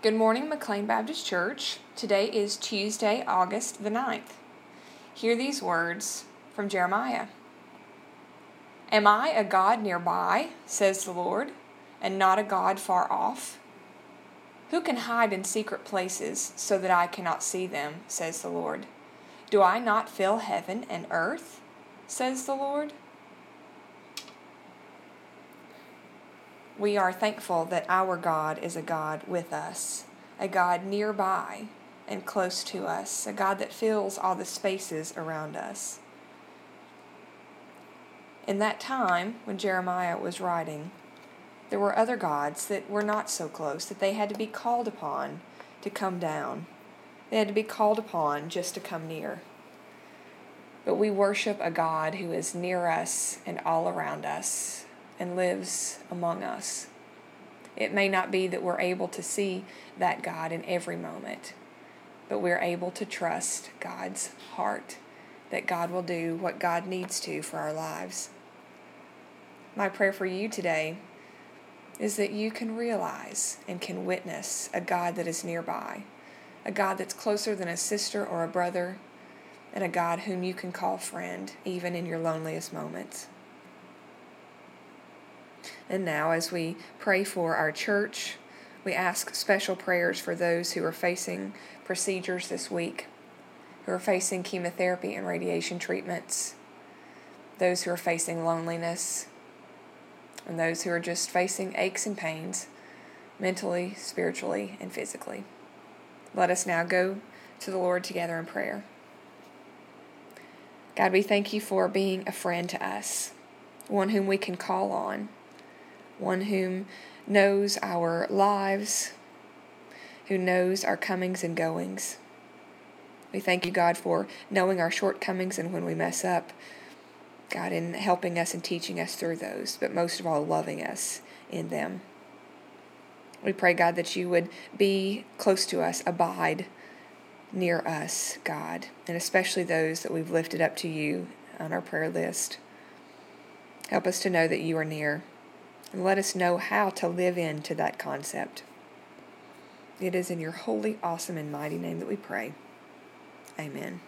Good morning, McLean Baptist Church. Today is Tuesday, August the 9th. Hear these words from Jeremiah Am I a God nearby, says the Lord, and not a God far off? Who can hide in secret places so that I cannot see them, says the Lord? Do I not fill heaven and earth, says the Lord? We are thankful that our God is a God with us, a God nearby and close to us, a God that fills all the spaces around us. In that time, when Jeremiah was writing, there were other gods that were not so close, that they had to be called upon to come down. They had to be called upon just to come near. But we worship a God who is near us and all around us, and lives among us. It may not be that we're able to see that God in every moment, but we're able to trust God's heart, that God will do what God needs to for our lives. My prayer for you today is that you can realize and can witness a God that is nearby, a God that's closer than a sister or a brother, and a God whom you can call friend even in your loneliest moments. And now, as we pray for our church, we ask special prayers for those who are facing procedures this week, who are facing chemotherapy and radiation treatments, those who are facing loneliness, and those who are just facing aches and pains, mentally, spiritually, and physically. Let us now go to the Lord together in prayer. God, we thank you for being a friend to us, one whom we can call on one whom knows our lives, who knows our comings and goings. We thank you, God, for knowing our shortcomings and when we mess up, God, in helping us and teaching us through those, but most of all, loving us in them. We pray, God, that you would be close to us, abide near us, God, and especially those that we've lifted up to you on our prayer list. Help us to know that you are near and let us know how to live into that concept. It is in your holy, awesome, and mighty name that we pray. Amen.